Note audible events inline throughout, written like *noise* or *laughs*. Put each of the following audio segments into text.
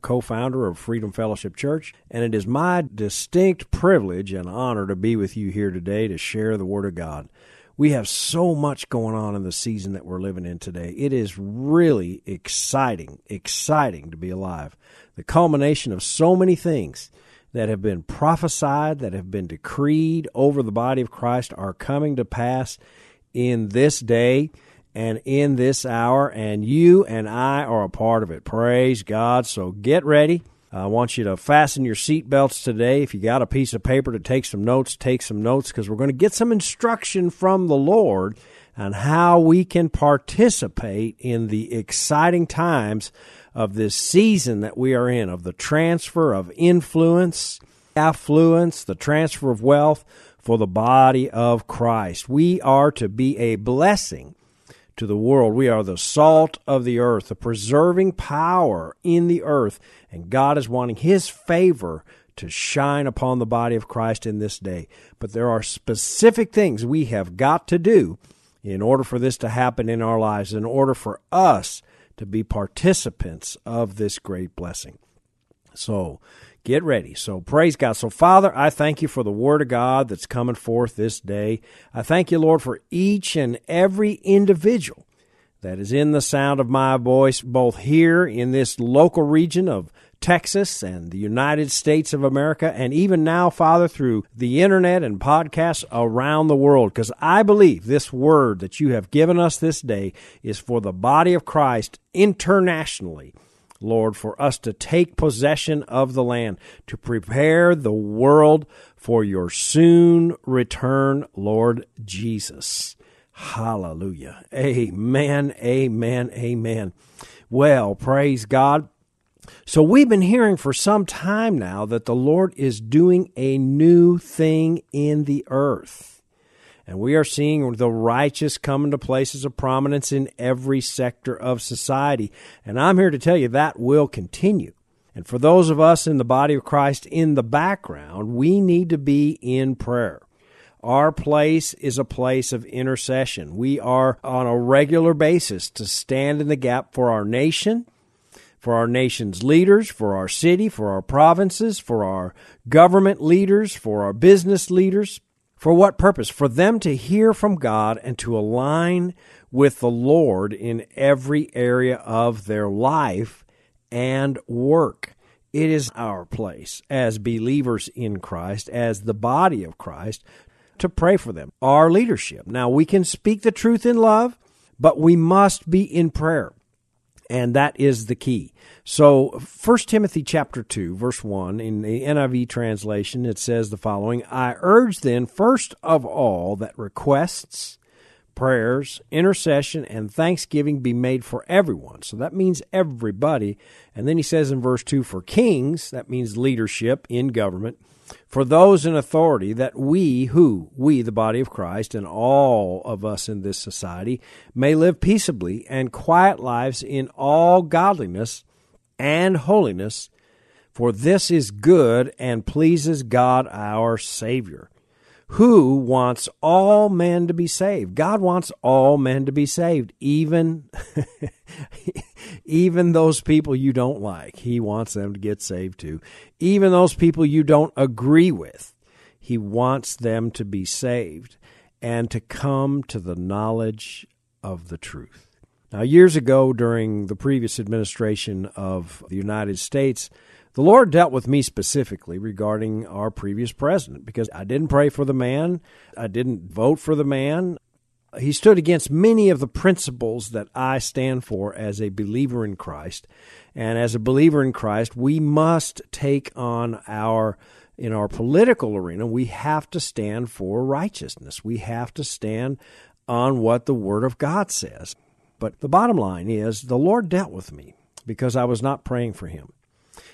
co founder of Freedom Fellowship Church. And it is my distinct privilege and honor to be with you here today to share the Word of God. We have so much going on in the season that we're living in today. It is really exciting, exciting to be alive. The culmination of so many things that have been prophesied, that have been decreed over the body of Christ are coming to pass in this day and in this hour, and you and I are a part of it. Praise God. So get ready. I want you to fasten your seatbelts today. If you got a piece of paper to take some notes, take some notes because we're going to get some instruction from the Lord on how we can participate in the exciting times of this season that we are in, of the transfer of influence, affluence, the transfer of wealth for the body of Christ. We are to be a blessing to the world. We are the salt of the earth, the preserving power in the earth, and God is wanting His favor to shine upon the body of Christ in this day. But there are specific things we have got to do in order for this to happen in our lives, in order for us to be participants of this great blessing. So, get ready. So praise God. So Father, I thank you for the word of God that's coming forth this day. I thank you, Lord, for each and every individual that is in the sound of my voice, both here in this local region of Texas and the United States of America, and even now, Father, through the internet and podcasts around the world, because I believe this word that you have given us this day is for the body of Christ internationally Lord, for us to take possession of the land, to prepare the world for your soon return, Lord Jesus. Hallelujah. Amen, amen, amen. Well, praise God. So, we've been hearing for some time now that the Lord is doing a new thing in the earth. And we are seeing the righteous come into places of prominence in every sector of society. And I'm here to tell you that will continue. And for those of us in the body of Christ in the background, we need to be in prayer. Our place is a place of intercession. We are on a regular basis to stand in the gap for our nation, for our nation's leaders, for our city, for our provinces, for our government leaders, for our business leaders. For what purpose? For them to hear from God and to align with the Lord in every area of their life and work. It is our place as believers in Christ, as the body of Christ, to pray for them, our leadership. Now, we can speak the truth in love, but we must be in prayer and that is the key. So, 1 Timothy chapter 2, verse 1 in the NIV translation it says the following, I urge then first of all that requests, prayers, intercession and thanksgiving be made for everyone. So that means everybody. And then he says in verse 2 for kings, that means leadership in government for those in authority that we, who, we, the body of Christ, and all of us in this society, may live peaceably and quiet lives in all godliness and holiness, for this is good and pleases God our Savior who wants all men to be saved. God wants all men to be saved, even *laughs* even those people you don't like. He wants them to get saved too. Even those people you don't agree with. He wants them to be saved and to come to the knowledge of the truth. Now, years ago, during the previous administration of the United States, The Lord dealt with me specifically regarding our previous president because I didn't pray for the man, I didn't vote for the man. He stood against many of the principles that I stand for as a believer in Christ. And as a believer in Christ, we must take on our in our political arena, we have to stand for righteousness. We have to stand on what the Word of God says. But the bottom line is the Lord dealt with me because I was not praying for him.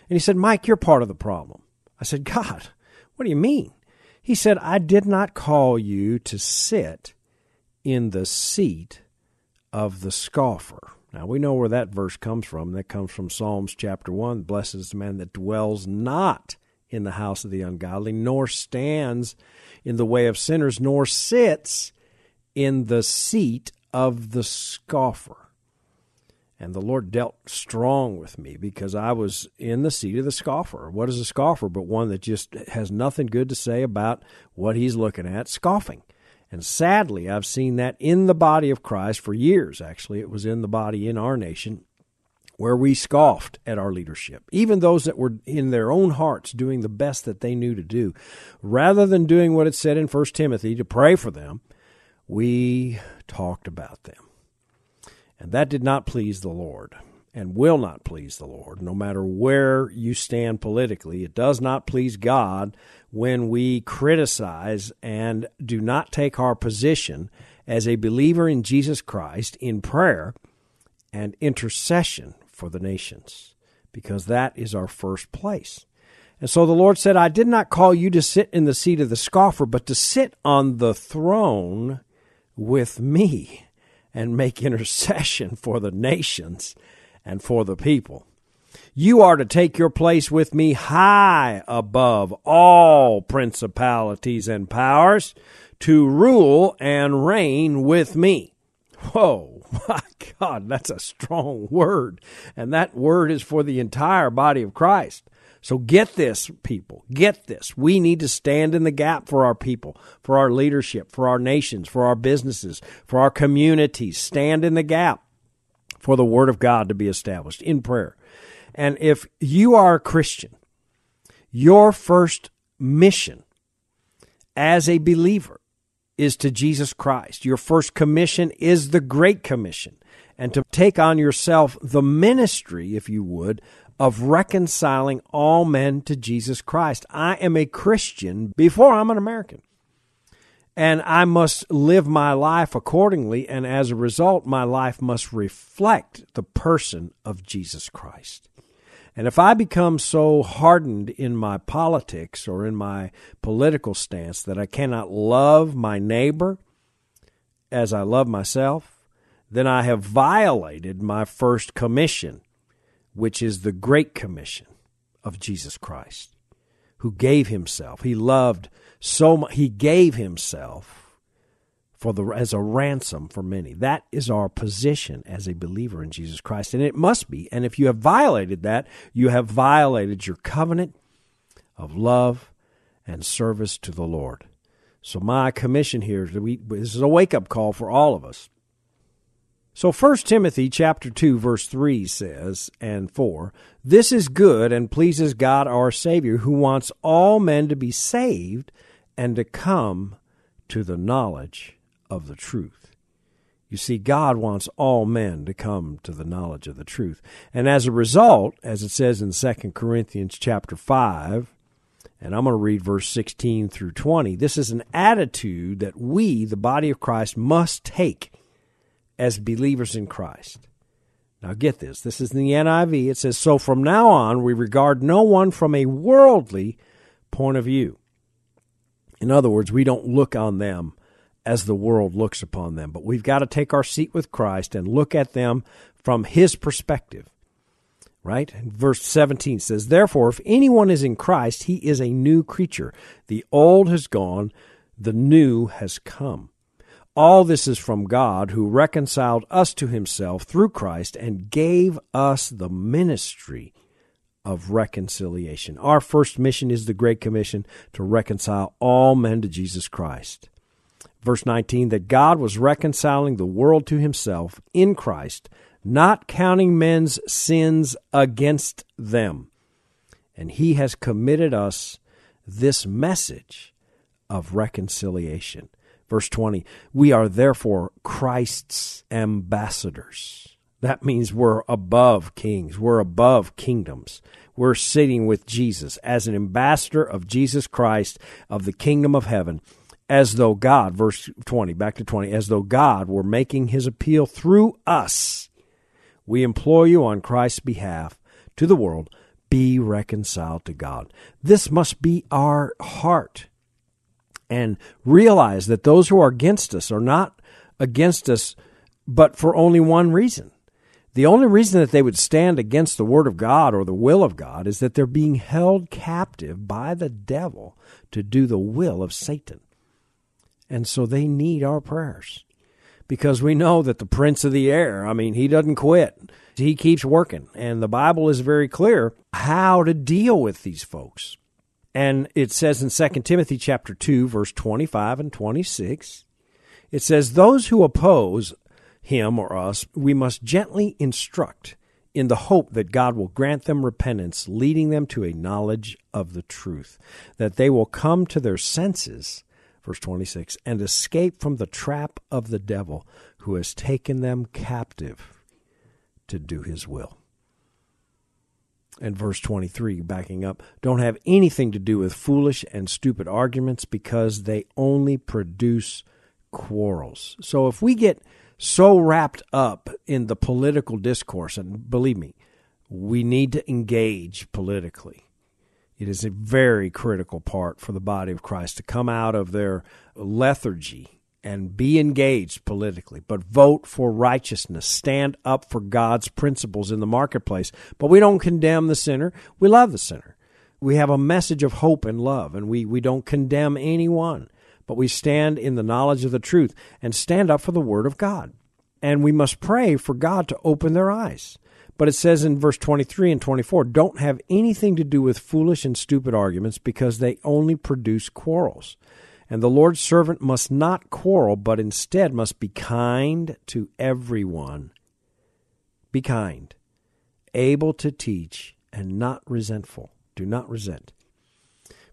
And he said, Mike, you're part of the problem. I said, God, what do you mean? He said, I did not call you to sit in the seat of the scoffer. Now we know where that verse comes from. That comes from Psalms chapter 1. Blessed is the man that dwells not in the house of the ungodly, nor stands in the way of sinners, nor sits in the seat of the scoffer. And the Lord dealt strong with me because I was in the seat of the scoffer. What is a scoffer but one that just has nothing good to say about what he's looking at, scoffing? And sadly, I've seen that in the body of Christ for years, actually. It was in the body in our nation where we scoffed at our leadership, even those that were in their own hearts doing the best that they knew to do. Rather than doing what it said in 1 Timothy to pray for them, we talked about them. And that did not please the Lord and will not please the Lord, no matter where you stand politically. It does not please God when we criticize and do not take our position as a believer in Jesus Christ in prayer and intercession for the nations, because that is our first place. And so the Lord said, I did not call you to sit in the seat of the scoffer, but to sit on the throne with me and make intercession for the nations and for the people. You are to take your place with me high above all principalities and powers to rule and reign with me. Whoa, *laughs* my God, that's a strong word. And that word is for the entire body of Christ. So get this, people. Get this. We need to stand in the gap for our people, for our leadership, for our nations, for our businesses, for our communities. Stand in the gap for the Word of God to be established in prayer. And if you are a Christian, your first mission as a believer is to Jesus Christ. Your first commission is the Great Commission. And to take on yourself the ministry, if you would, of reconciling all men to Jesus Christ. I am a Christian before I'm an American. And I must live my life accordingly, and as a result, my life must reflect the person of Jesus Christ. And if I become so hardened in my politics or in my political stance that I cannot love my neighbor as I love myself, then I have violated my first commission which is the Great Commission of Jesus Christ, who gave himself. He loved so much, he gave himself for the as a ransom for many. That is our position as a believer in Jesus Christ, and it must be. And if you have violated that, you have violated your covenant of love and service to the Lord. So my commission here is this is a wake up call for all of us. So 1 Timothy chapter 2 verse 3 says and 4, this is good and pleases God our Savior who wants all men to be saved and to come to the knowledge of the truth. You see God wants all men to come to the knowledge of the truth. And as a result, as it says in 2 Corinthians chapter 5, and I'm going to read verse 16 through 20, this is an attitude that we, the body of Christ, must take as believers in Christ. Now get this. This is in the NIV. It says, So from now on, we regard no one from a worldly point of view. In other words, we don't look on them as the world looks upon them, but we've got to take our seat with Christ and look at them from his perspective. Right? Verse 17 says, Therefore, if anyone is in Christ, he is a new creature. The old has gone, the new has come. All this is from God, who reconciled us to himself through Christ and gave us the ministry of reconciliation. Our first mission is the Great Commission to reconcile all men to Jesus Christ. Verse 19 that God was reconciling the world to himself in Christ, not counting men's sins against them. And he has committed us this message of reconciliation. Verse 20, we are therefore Christ's ambassadors. That means we're above kings, we're above kingdoms. We're sitting with Jesus as an ambassador of Jesus Christ of the kingdom of heaven, as though God, verse 20, back to 20, as though God were making his appeal through us. We implore you on Christ's behalf to the world, be reconciled to God. This must be our heart and realize that those who are against us are not against us but for only one reason. The only reason that they would stand against the Word of God or the will of God is that they're being held captive by the devil to do the will of Satan. And so they need our prayers because we know that the prince of the air, I mean, he doesn't quit. He keeps working. And the Bible is very clear how to deal with these folks. And it says in 2 Timothy chapter 2 verse 25 and 26, it says those who oppose him or us, we must gently instruct in the hope that God will grant them repentance, leading them to a knowledge of the truth, that they will come to their senses, verse 26, and escape from the trap of the devil who has taken them captive to do his will and verse 23, backing up, don't have anything to do with foolish and stupid arguments because they only produce quarrels. So if we get so wrapped up in the political discourse, and believe me, we need to engage politically. It is a very critical part for the body of Christ to come out of their lethargy and be engaged politically, but vote for righteousness. Stand up for God's principles in the marketplace. But we don't condemn the sinner, we love the sinner. We have a message of hope and love, and we, we don't condemn anyone, but we stand in the knowledge of the truth and stand up for the Word of God. And we must pray for God to open their eyes. But it says in verse 23 and 24 don't have anything to do with foolish and stupid arguments because they only produce quarrels. And the Lord's servant must not quarrel, but instead must be kind to everyone. Be kind, able to teach, and not resentful. Do not resent.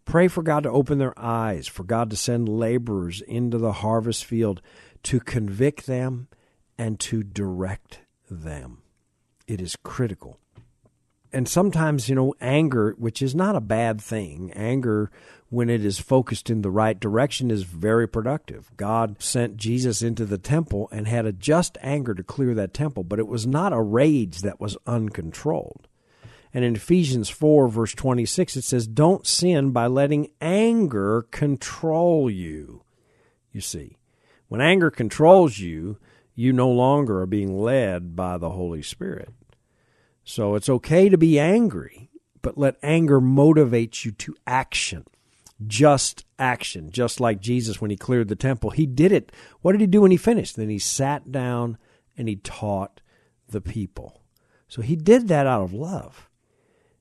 Pray for God to open their eyes, for God to send laborers into the harvest field to convict them and to direct them. It is critical and sometimes you know anger which is not a bad thing anger when it is focused in the right direction is very productive. God sent jesus into the temple and had a just anger to clear that temple but it was not a rage that was uncontrolled. And in ephesians 4 verse 26 it says don't sin by letting anger control you. You see when anger controls you you no longer are being led by the holy spirit so it's okay to be angry, but let anger motivate you to action. Just action. Just like Jesus when he cleared the temple. He did it. What did he do when he finished? Then he sat down and he taught the people. So he did that out of love.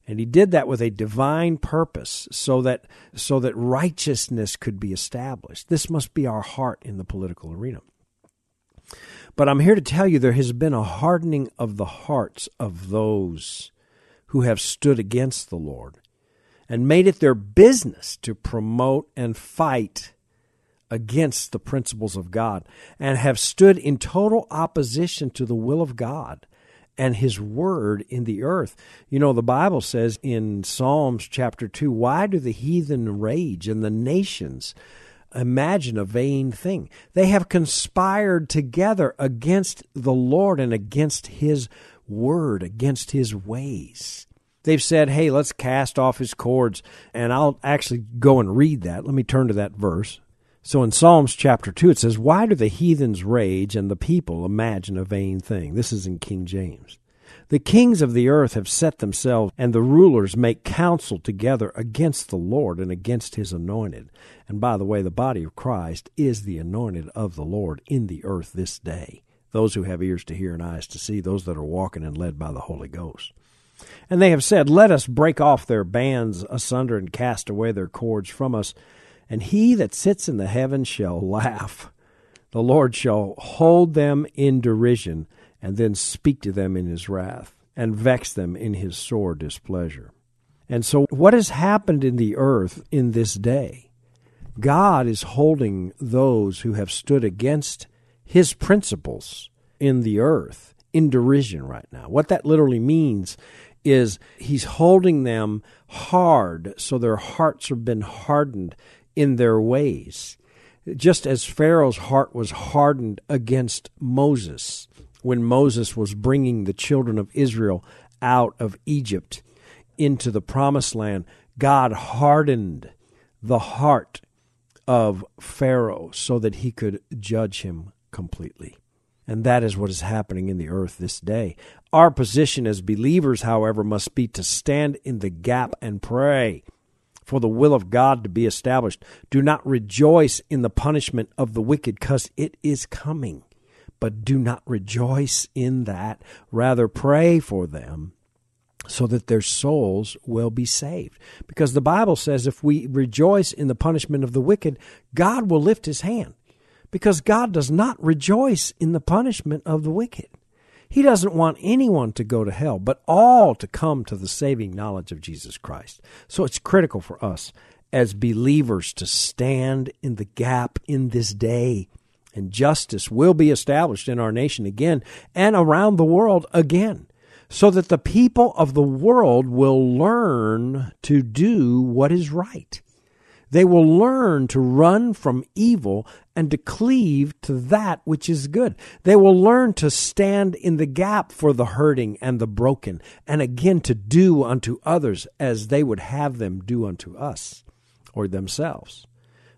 And he did that with a divine purpose so that so that righteousness could be established. This must be our heart in the political arena. But I'm here to tell you there has been a hardening of the hearts of those who have stood against the Lord and made it their business to promote and fight against the principles of God and have stood in total opposition to the will of God and his word in the earth. You know, the Bible says in Psalms chapter 2, why do the heathen rage and the nations imagine a vain thing. They have conspired together against the Lord and against His word, against His ways. They've said, hey, let's cast off His cords. And I'll actually go and read that. Let me turn to that verse. So in Psalms chapter 2, it says, Why do the heathens rage and the people imagine a vain thing? This is in King James. The kings of the earth have set themselves, and the rulers make counsel together against the Lord and against his anointed. And by the way, the body of Christ is the anointed of the Lord in the earth this day. Those who have ears to hear and eyes to see, those that are walking and led by the Holy Ghost. And they have said, Let us break off their bands asunder and cast away their cords from us. And he that sits in the heavens shall *laughs* laugh. The Lord shall hold them in derision and then speak to them in his wrath, and vex them in his sore displeasure. And so, what has happened in the earth in this day? God is holding those who have stood against his principles in the earth in derision right now. What that literally means is he's holding them hard so their hearts have been hardened in their ways. Just as Pharaoh's heart was hardened against Moses when Moses was bringing the children of Israel out of Egypt into the promised land, God hardened the heart of Pharaoh so that he could judge him completely. And that is what is happening in the earth this day. Our position as believers, however, must be to stand in the gap and pray for the will of God to be established. Do not rejoice in the punishment of the wicked, because it is coming. But do not rejoice in that. Rather, pray for them so that their souls will be saved. Because the Bible says if we rejoice in the punishment of the wicked, God will lift his hand. Because God does not rejoice in the punishment of the wicked. He doesn't want anyone to go to hell, but all to come to the saving knowledge of Jesus Christ. So it's critical for us as believers to stand in the gap in this day. And justice will be established in our nation again and around the world again so that the people of the world will learn to do what is right. They will learn to run from evil and to cleave to that which is good. They will learn to stand in the gap for the hurting and the broken, and again to do unto others as they would have them do unto us or themselves.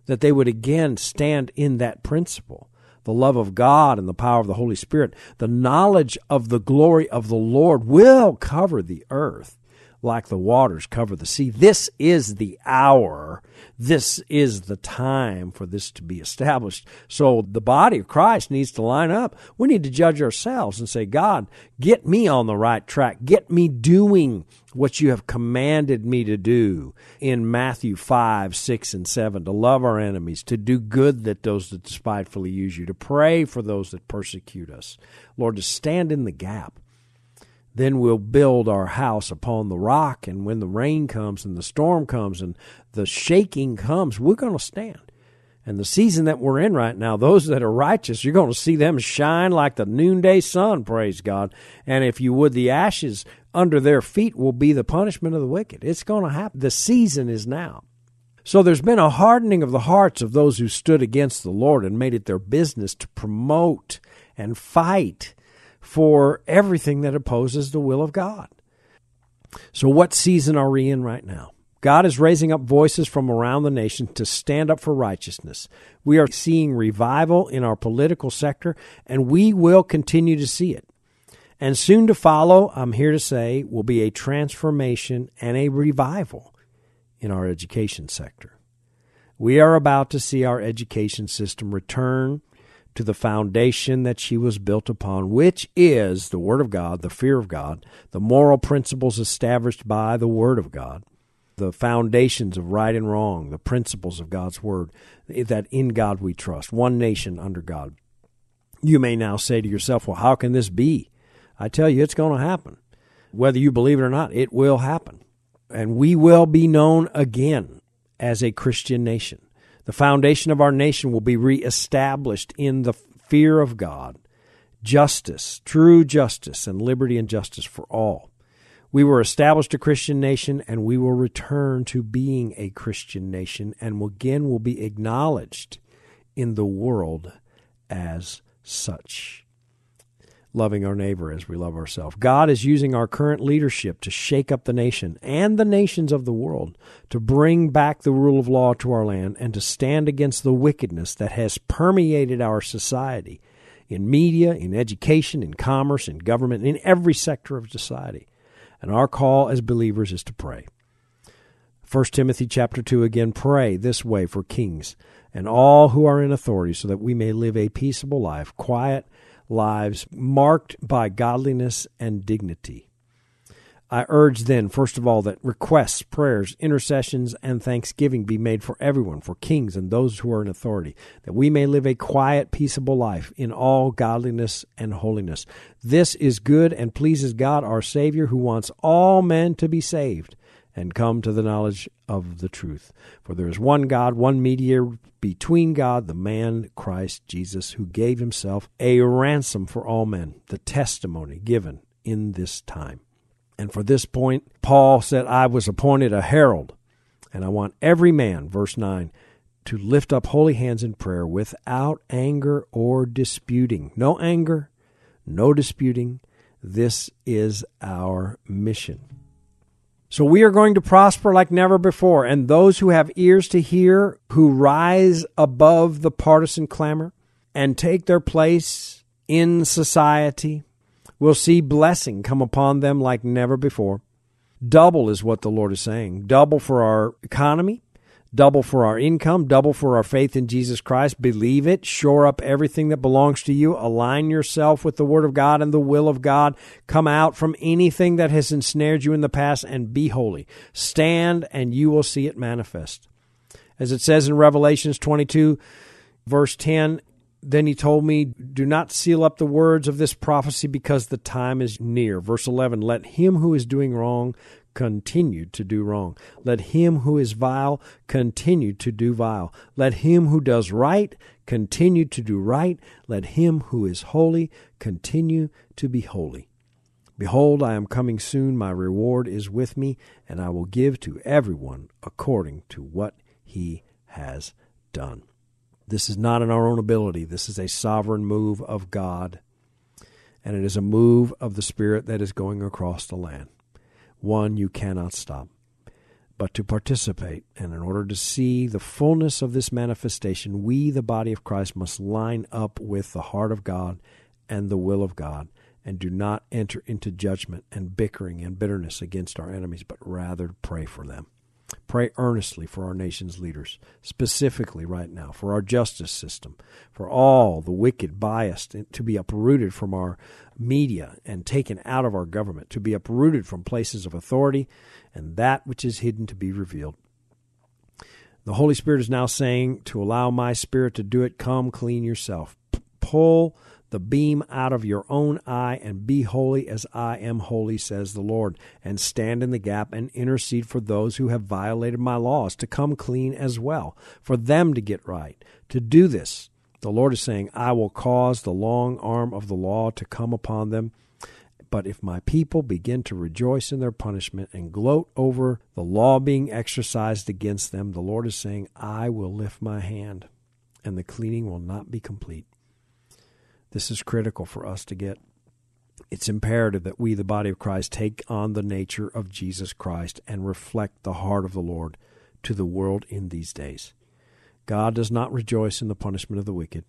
That they would again stand in that principle the love of God and the power of the Holy Spirit, the knowledge of the glory of the Lord will cover the earth like the waters cover the sea. This is the hour. This is the time for this to be established. So the body of Christ needs to line up. We need to judge ourselves and say, God, get me on the right track. Get me doing what you have commanded me to do in Matthew 5, 6, and 7 to love our enemies, to do good that those that despitefully use you, to pray for those that persecute us. Lord, to stand in the gap then we'll build our house upon the rock. And when the rain comes and the storm comes and the shaking comes, we're going to stand. And the season that we're in right now, those that are righteous, you're going to see them shine like the noonday sun, praise God. And if you would, the ashes under their feet will be the punishment of the wicked. It's going to happen. The season is now. So there's been a hardening of the hearts of those who stood against the Lord and made it their business to promote and fight for everything that opposes the will of God. So, what season are we in right now? God is raising up voices from around the nation to stand up for righteousness. We are seeing revival in our political sector, and we will continue to see it. And soon to follow, I'm here to say, will be a transformation and a revival in our education sector. We are about to see our education system return to the foundation that she was built upon, which is the Word of God, the fear of God, the moral principles established by the Word of God, the foundations of right and wrong, the principles of God's Word, that in God we trust, one nation under God. You may now say to yourself, well, how can this be? I tell you, it's going to happen. Whether you believe it or not, it will happen. And we will be known again as a Christian nation. The foundation of our nation will be reestablished in the fear of God, justice, true justice, and liberty and justice for all. We were established a Christian nation, and we will return to being a Christian nation, and again will be acknowledged in the world as such loving our neighbor as we love ourselves. God is using our current leadership to shake up the nation and the nations of the world to bring back the rule of law to our land and to stand against the wickedness that has permeated our society in media, in education, in commerce, in government, in every sector of society. And our call as believers is to pray. 1 Timothy chapter 2 again pray this way for kings and all who are in authority so that we may live a peaceable life, quiet lives marked by godliness and dignity. I urge then, first of all, that requests, prayers, intercessions, and thanksgiving be made for everyone, for kings and those who are in authority, that we may live a quiet, peaceable life in all godliness and holiness. This is good and pleases God our Savior, who wants all men to be saved and come to the knowledge of the truth. For there is one God, one mediator between God, the man Christ Jesus, who gave himself a ransom for all men, the testimony given in this time. And for this point, Paul said, I was appointed a herald, and I want every man, verse 9, to lift up holy hands in prayer without anger or disputing. No anger, no disputing. This is our mission. So we are going to prosper like never before, and those who have ears to hear, who rise above the partisan clamor and take their place in society, will see blessing come upon them like never before. Double is what the Lord is saying. Double for our economy, double for our income, double for our faith in Jesus Christ. Believe it, shore up everything that belongs to you, align yourself with the Word of God and the will of God. Come out from anything that has ensnared you in the past and be holy. Stand and you will see it manifest. As it says in Revelations 22, verse 10, then he told me, Do not seal up the words of this prophecy because the time is near. Verse 11 Let him who is doing wrong continue to do wrong. Let him who is vile continue to do vile. Let him who does right continue to do right. Let him who is holy continue to be holy. Behold, I am coming soon. My reward is with me, and I will give to everyone according to what he has done. This is not in our own ability. This is a sovereign move of God, and it is a move of the Spirit that is going across the land. One you cannot stop. But to participate, and in order to see the fullness of this manifestation, we, the body of Christ, must line up with the heart of God and the will of God, and do not enter into judgment and bickering and bitterness against our enemies, but rather pray for them. Pray earnestly for our nation's leaders, specifically right now, for our justice system, for all the wicked, biased to be uprooted from our media and taken out of our government, to be uprooted from places of authority, and that which is hidden to be revealed. The Holy Spirit is now saying to allow my Spirit to do it. Come clean yourself. Pull the beam out of your own eye and be holy as I am holy, says the Lord, and stand in the gap and intercede for those who have violated my laws to come clean as well, for them to get right. To do this, the Lord is saying, I will cause the long arm of the law to come upon them. But if my people begin to rejoice in their punishment and gloat over the law being exercised against them, the Lord is saying, I will lift my hand, and the cleaning will not be complete. This is critical for us to get. It's imperative that we, the body of Christ, take on the nature of Jesus Christ and reflect the heart of the Lord to the world in these days. God does not rejoice in the punishment of the wicked.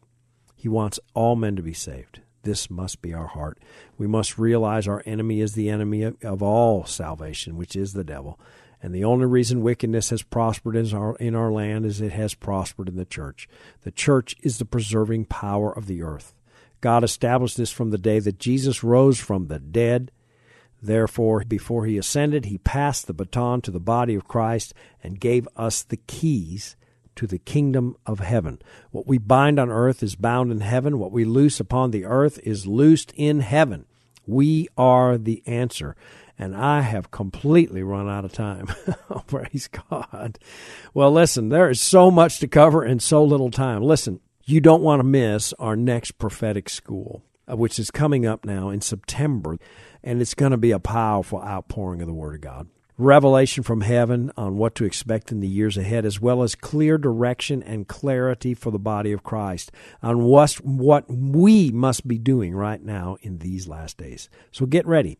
He wants all men to be saved. This must be our heart. We must realize our enemy is the enemy of, all salvation, which is the devil. And the only reason wickedness has prospered in our, in our land is it has prospered in the church. The church is the preserving power of the earth. God established this from the day that Jesus rose from the dead. Therefore, before he ascended, he passed the baton to the body of Christ and gave us the keys to the kingdom of heaven. What we bind on earth is bound in heaven. What we loose upon the earth is loosed in heaven. We are the answer. And I have completely run out of time. *laughs* Praise God. Well, listen, there is so much to cover in so little time. Listen, you don't want to miss our next prophetic school, uh, which is coming up now in September, and it's going to be a powerful outpouring of the Word of God. Revelation from heaven on what to expect in the years ahead, as well as clear direction and clarity for the body of Christ on what, what we must be doing right now in these last days. So get ready.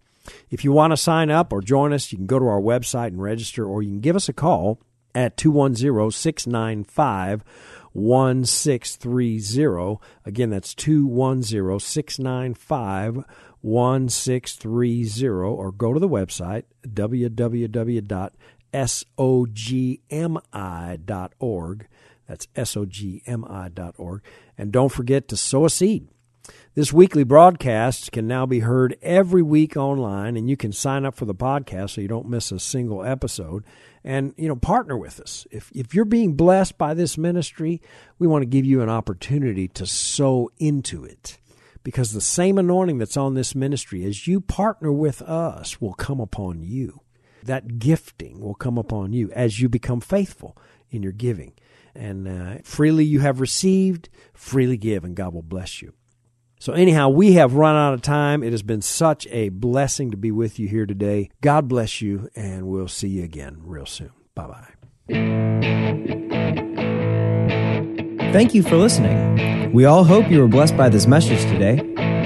If you want to sign up or join us, you can go to our website and register, or you can give us a call at 210 695 1630. Again, that's 210 695 1630. Or go to the website www.sogmi.org. That's sogmi.org. And don't forget to sow a seed. This weekly broadcast can now be heard every week online, and you can sign up for the podcast so you don't miss a single episode and you know partner with us if if you're being blessed by this ministry we want to give you an opportunity to sow into it because the same anointing that's on this ministry as you partner with us will come upon you that gifting will come upon you as you become faithful in your giving. And uh, freely you have received, freely give, and God will bless you. So, anyhow, we have run out of time. It has been such a blessing to be with you here today. God bless you, and we'll see you again real soon. Bye bye. Thank you for listening. We all hope you were blessed by this message today.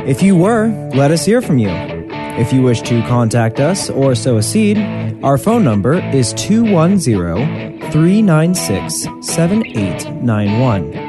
If you were, let us hear from you. If you wish to contact us or sow a seed, our phone number is 210 396 7891.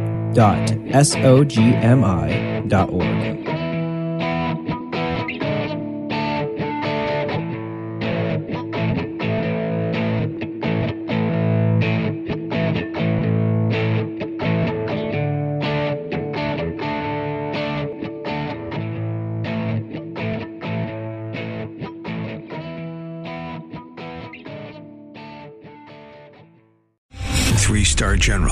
www.sogmi.org.